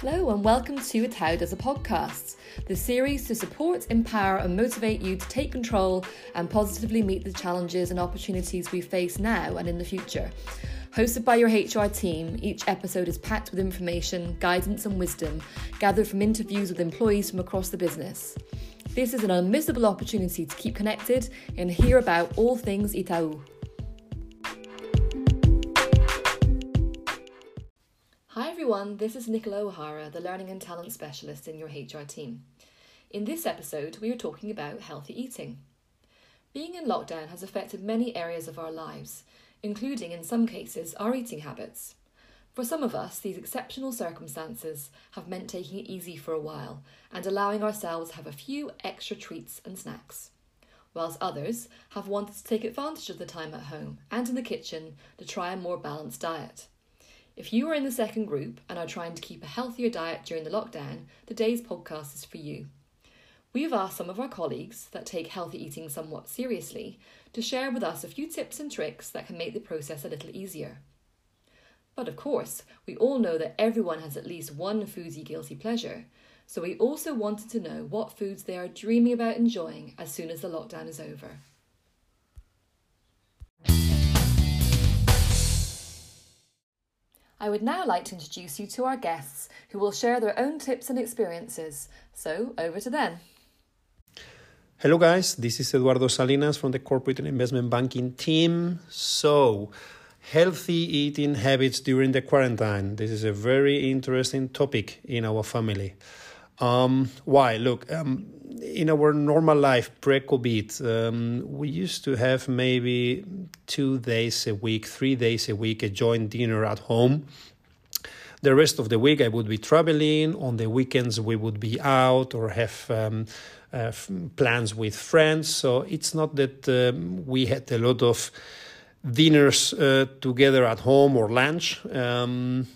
Hello, and welcome to It How Does a Podcast, the series to support, empower, and motivate you to take control and positively meet the challenges and opportunities we face now and in the future. Hosted by your HR team, each episode is packed with information, guidance, and wisdom gathered from interviews with employees from across the business. This is an unmissable opportunity to keep connected and hear about all things Itaú. Everyone, this is Nicola O'Hara, the Learning and Talent Specialist in your HR team. In this episode, we are talking about healthy eating. Being in lockdown has affected many areas of our lives, including in some cases our eating habits. For some of us, these exceptional circumstances have meant taking it easy for a while and allowing ourselves to have a few extra treats and snacks, whilst others have wanted to take advantage of the time at home and in the kitchen to try a more balanced diet. If you are in the second group and are trying to keep a healthier diet during the lockdown, today's podcast is for you. We have asked some of our colleagues that take healthy eating somewhat seriously to share with us a few tips and tricks that can make the process a little easier. But of course, we all know that everyone has at least one foodie guilty pleasure, so we also wanted to know what foods they are dreaming about enjoying as soon as the lockdown is over. I would now like to introduce you to our guests who will share their own tips and experiences. So, over to them. Hello, guys. This is Eduardo Salinas from the Corporate and Investment Banking team. So, healthy eating habits during the quarantine. This is a very interesting topic in our family. Um, why? Look, um, in our normal life pre COVID, um, we used to have maybe two days a week, three days a week, a joint dinner at home. The rest of the week, I would be traveling. On the weekends, we would be out or have um, uh, plans with friends. So it's not that um, we had a lot of dinners uh, together at home or lunch. Um,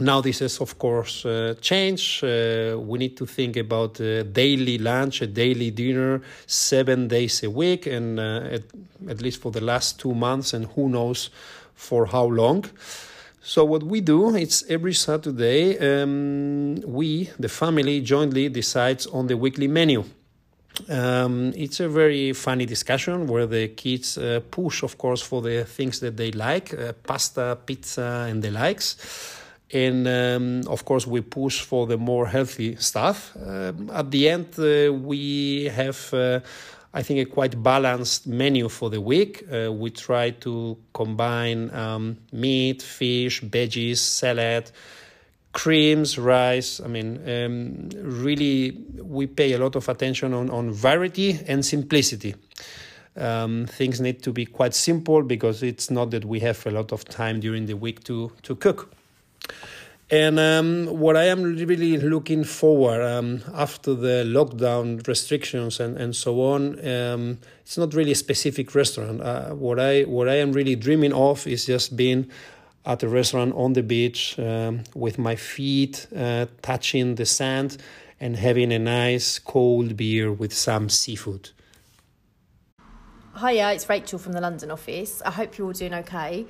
now this has of course uh, changed uh, we need to think about a daily lunch a daily dinner seven days a week and uh, at, at, least for the last two months and who knows for how long. So what we do it's every saturday um, we the family jointly decides on the weekly menu. Um, it's a very funny discussion where the kids uh, push of course for the things that they like uh, pasta pizza and the likes and um, of course we push for the more healthy stuff. Uh, at the end, uh, we have. Uh, I think a quite balanced menu for the week. Uh, we try to combine um, meat, fish, veggies, salad, creams, rice. I mean, um, really, we pay a lot of attention on, on variety and simplicity. Um, things need to be quite simple because it's not that we have a lot of time during the week to, to cook. And um, what I am really looking forward um, after the lockdown restrictions and, and so on, um, it's not really a specific restaurant. Uh, what I what I am really dreaming of is just being at a restaurant on the beach um, with my feet uh, touching the sand and having a nice cold beer with some seafood. Hiya, it's Rachel from the London office. I hope you're all doing okay.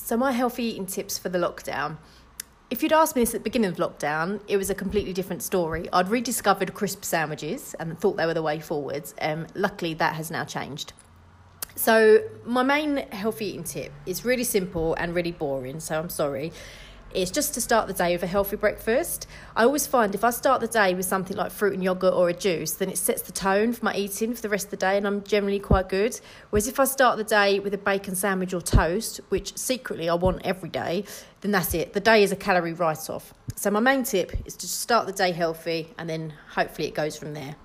So, my healthy eating tips for the lockdown if you'd asked me this at the beginning of lockdown, it was a completely different story. I'd rediscovered crisp sandwiches and thought they were the way forwards. Um, luckily, that has now changed. So, my main healthy eating tip is really simple and really boring, so I'm sorry is just to start the day with a healthy breakfast. I always find if I start the day with something like fruit and yogurt or a juice, then it sets the tone for my eating for the rest of the day, and I'm generally quite good. Whereas if I start the day with a bacon sandwich or toast, which secretly I want every day, then that's it. The day is a calorie write off. So, my main tip is to start the day healthy, and then hopefully it goes from there.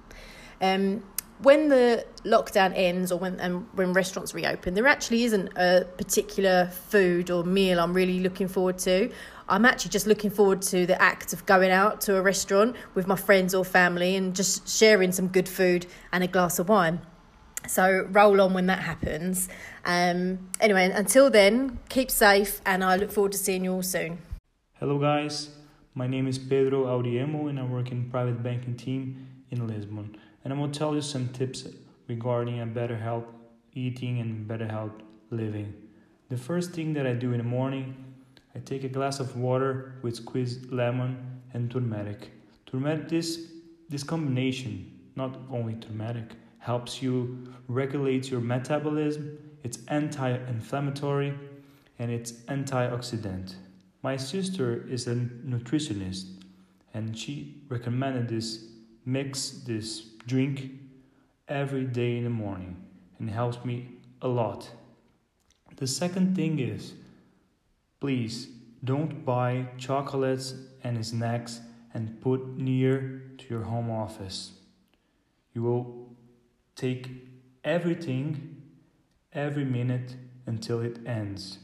Um, when the lockdown ends or when and when restaurants reopen, there actually isn't a particular food or meal I'm really looking forward to. I'm actually just looking forward to the act of going out to a restaurant with my friends or family and just sharing some good food and a glass of wine. So roll on when that happens. Um, anyway, until then, keep safe and I look forward to seeing you all soon. Hello, guys. My name is Pedro Auriemo and I work in private banking team in Lisbon. And going to tell you some tips regarding a better health eating and better health living. The first thing that I do in the morning I take a glass of water with squeezed lemon and turmeric. Turmeric, this, this combination, not only turmeric, helps you regulate your metabolism, it's anti inflammatory, and it's antioxidant. My sister is a nutritionist and she recommended this mix, this drink every day in the morning and helps me a lot. The second thing is please don't buy chocolates and snacks and put near to your home office. You will take everything every minute until it ends.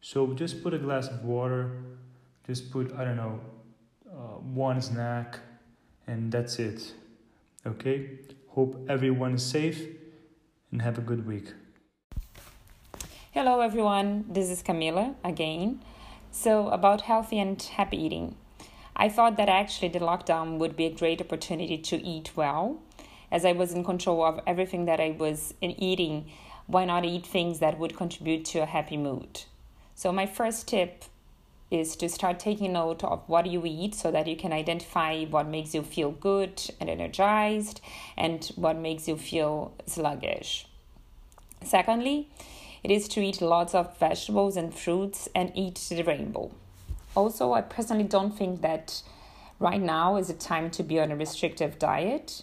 So just put a glass of water, just put, I don't know, uh, one snack, and that's it. Okay? Hope everyone is safe and have a good week. Hello, everyone. This is Camila again. So, about healthy and happy eating. I thought that actually the lockdown would be a great opportunity to eat well. As I was in control of everything that I was eating, why not eat things that would contribute to a happy mood? So, my first tip is to start taking note of what you eat so that you can identify what makes you feel good and energized and what makes you feel sluggish. Secondly, it is to eat lots of vegetables and fruits and eat the rainbow. Also, I personally don't think that right now is a time to be on a restrictive diet.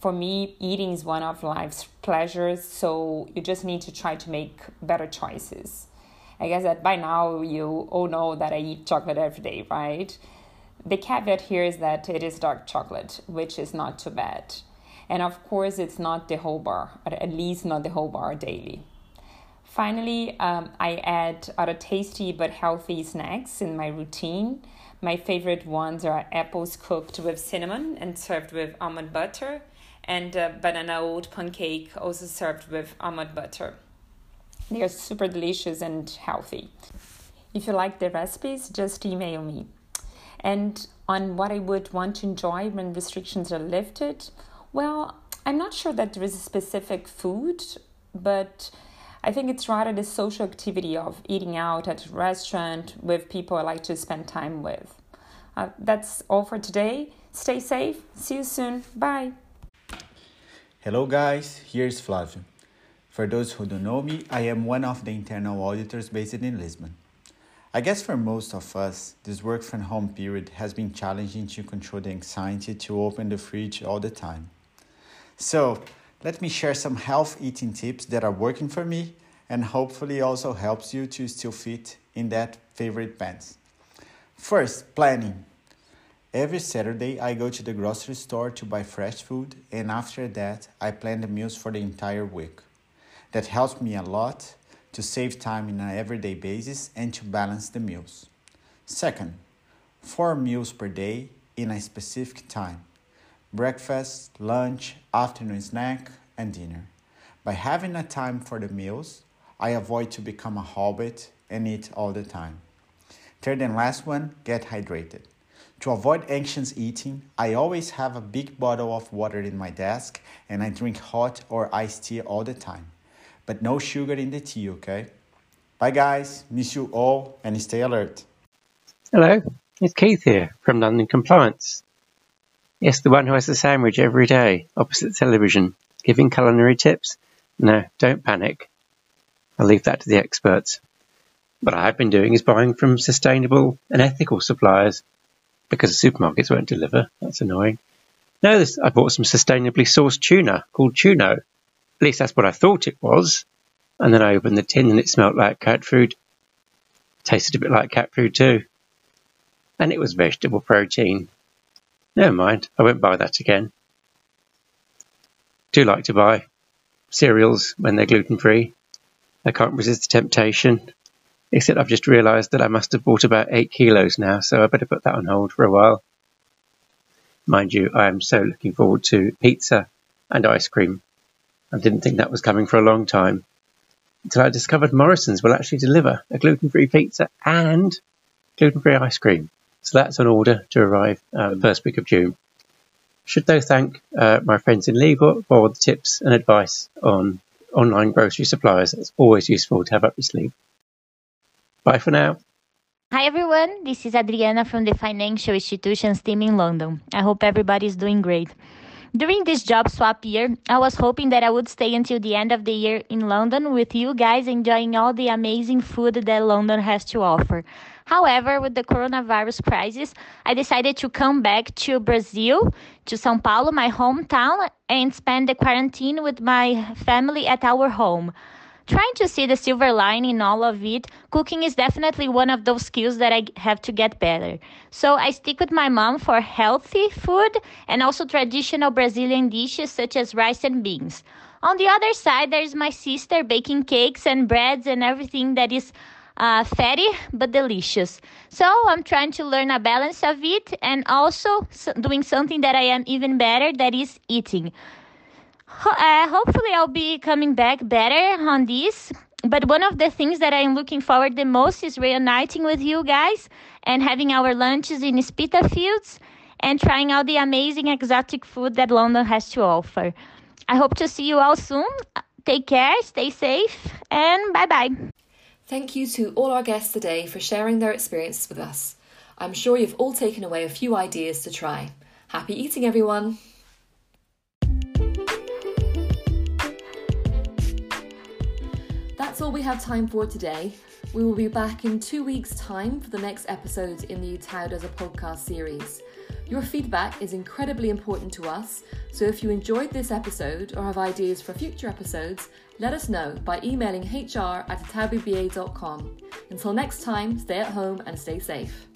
For me, eating is one of life's pleasures, so you just need to try to make better choices. I guess that by now you all know that I eat chocolate every day, right? The caveat here is that it is dark chocolate, which is not too bad. And of course, it's not the whole bar, at least not the whole bar daily. Finally, um, I add other tasty but healthy snacks in my routine. My favorite ones are apples cooked with cinnamon and served with almond butter, and uh, banana oat pancake also served with almond butter. They are super delicious and healthy. If you like the recipes, just email me. And on what I would want to enjoy when restrictions are lifted, well, I'm not sure that there is a specific food, but I think it's rather the social activity of eating out at a restaurant with people I like to spend time with. Uh, that's all for today. Stay safe. See you soon. Bye. Hello, guys. Here's Flavio. For those who don't know me, I am one of the internal auditors based in Lisbon. I guess for most of us, this work from home period has been challenging to control the anxiety to open the fridge all the time. So, let me share some health eating tips that are working for me and hopefully also helps you to still fit in that favorite pants. First, planning. Every Saturday, I go to the grocery store to buy fresh food, and after that, I plan the meals for the entire week. That helps me a lot to save time in an everyday basis and to balance the meals. Second, four meals per day in a specific time breakfast, lunch, afternoon snack, and dinner. By having a time for the meals, I avoid to become a hobbit and eat all the time. Third and last one, get hydrated. To avoid anxious eating, I always have a big bottle of water in my desk and I drink hot or iced tea all the time. But no sugar in the tea, okay? Bye guys, miss you all and stay alert. Hello, it's Keith here from London Compliance. Yes, the one who has the sandwich every day opposite television, giving culinary tips. No, don't panic. I'll leave that to the experts. What I've been doing is buying from sustainable and ethical suppliers because the supermarkets won't deliver. That's annoying. No, I bought some sustainably sourced tuna called Tuno. At least that's what I thought it was. And then I opened the tin and it smelt like cat food. Tasted a bit like cat food too. And it was vegetable protein. Never mind, I won't buy that again. Do like to buy cereals when they're gluten free. I can't resist the temptation, except I've just realised that I must have bought about eight kilos now, so I better put that on hold for a while. Mind you, I am so looking forward to pizza and ice cream. I didn't think that was coming for a long time until I discovered Morrisons will actually deliver a gluten free pizza and gluten free ice cream. So that's on order to arrive uh, the first week of June. Should though thank uh, my friends in legal for the tips and advice on online grocery suppliers. It's always useful to have up your sleeve. Bye for now. Hi everyone, this is Adriana from the Financial Institutions team in London. I hope everybody is doing great. During this job swap year, I was hoping that I would stay until the end of the year in London with you guys enjoying all the amazing food that London has to offer. However, with the coronavirus crisis, I decided to come back to Brazil, to Sao Paulo, my hometown, and spend the quarantine with my family at our home trying to see the silver line in all of it, cooking is definitely one of those skills that I have to get better. So I stick with my mom for healthy food and also traditional Brazilian dishes such as rice and beans. On the other side, there's my sister baking cakes and breads and everything that is uh, fatty but delicious. So I'm trying to learn a balance of it and also doing something that I am even better that is eating. Uh, hopefully, I'll be coming back better on this. But one of the things that I'm looking forward the most is reuniting with you guys and having our lunches in Spitalfields and trying out the amazing exotic food that London has to offer. I hope to see you all soon. Take care, stay safe, and bye bye. Thank you to all our guests today for sharing their experiences with us. I'm sure you've all taken away a few ideas to try. Happy eating, everyone! That's all we have time for today. We will be back in two weeks' time for the next episode in the Taude as a podcast series. Your feedback is incredibly important to us, so if you enjoyed this episode or have ideas for future episodes, let us know by emailing hr at itaubba.com. Until next time, stay at home and stay safe.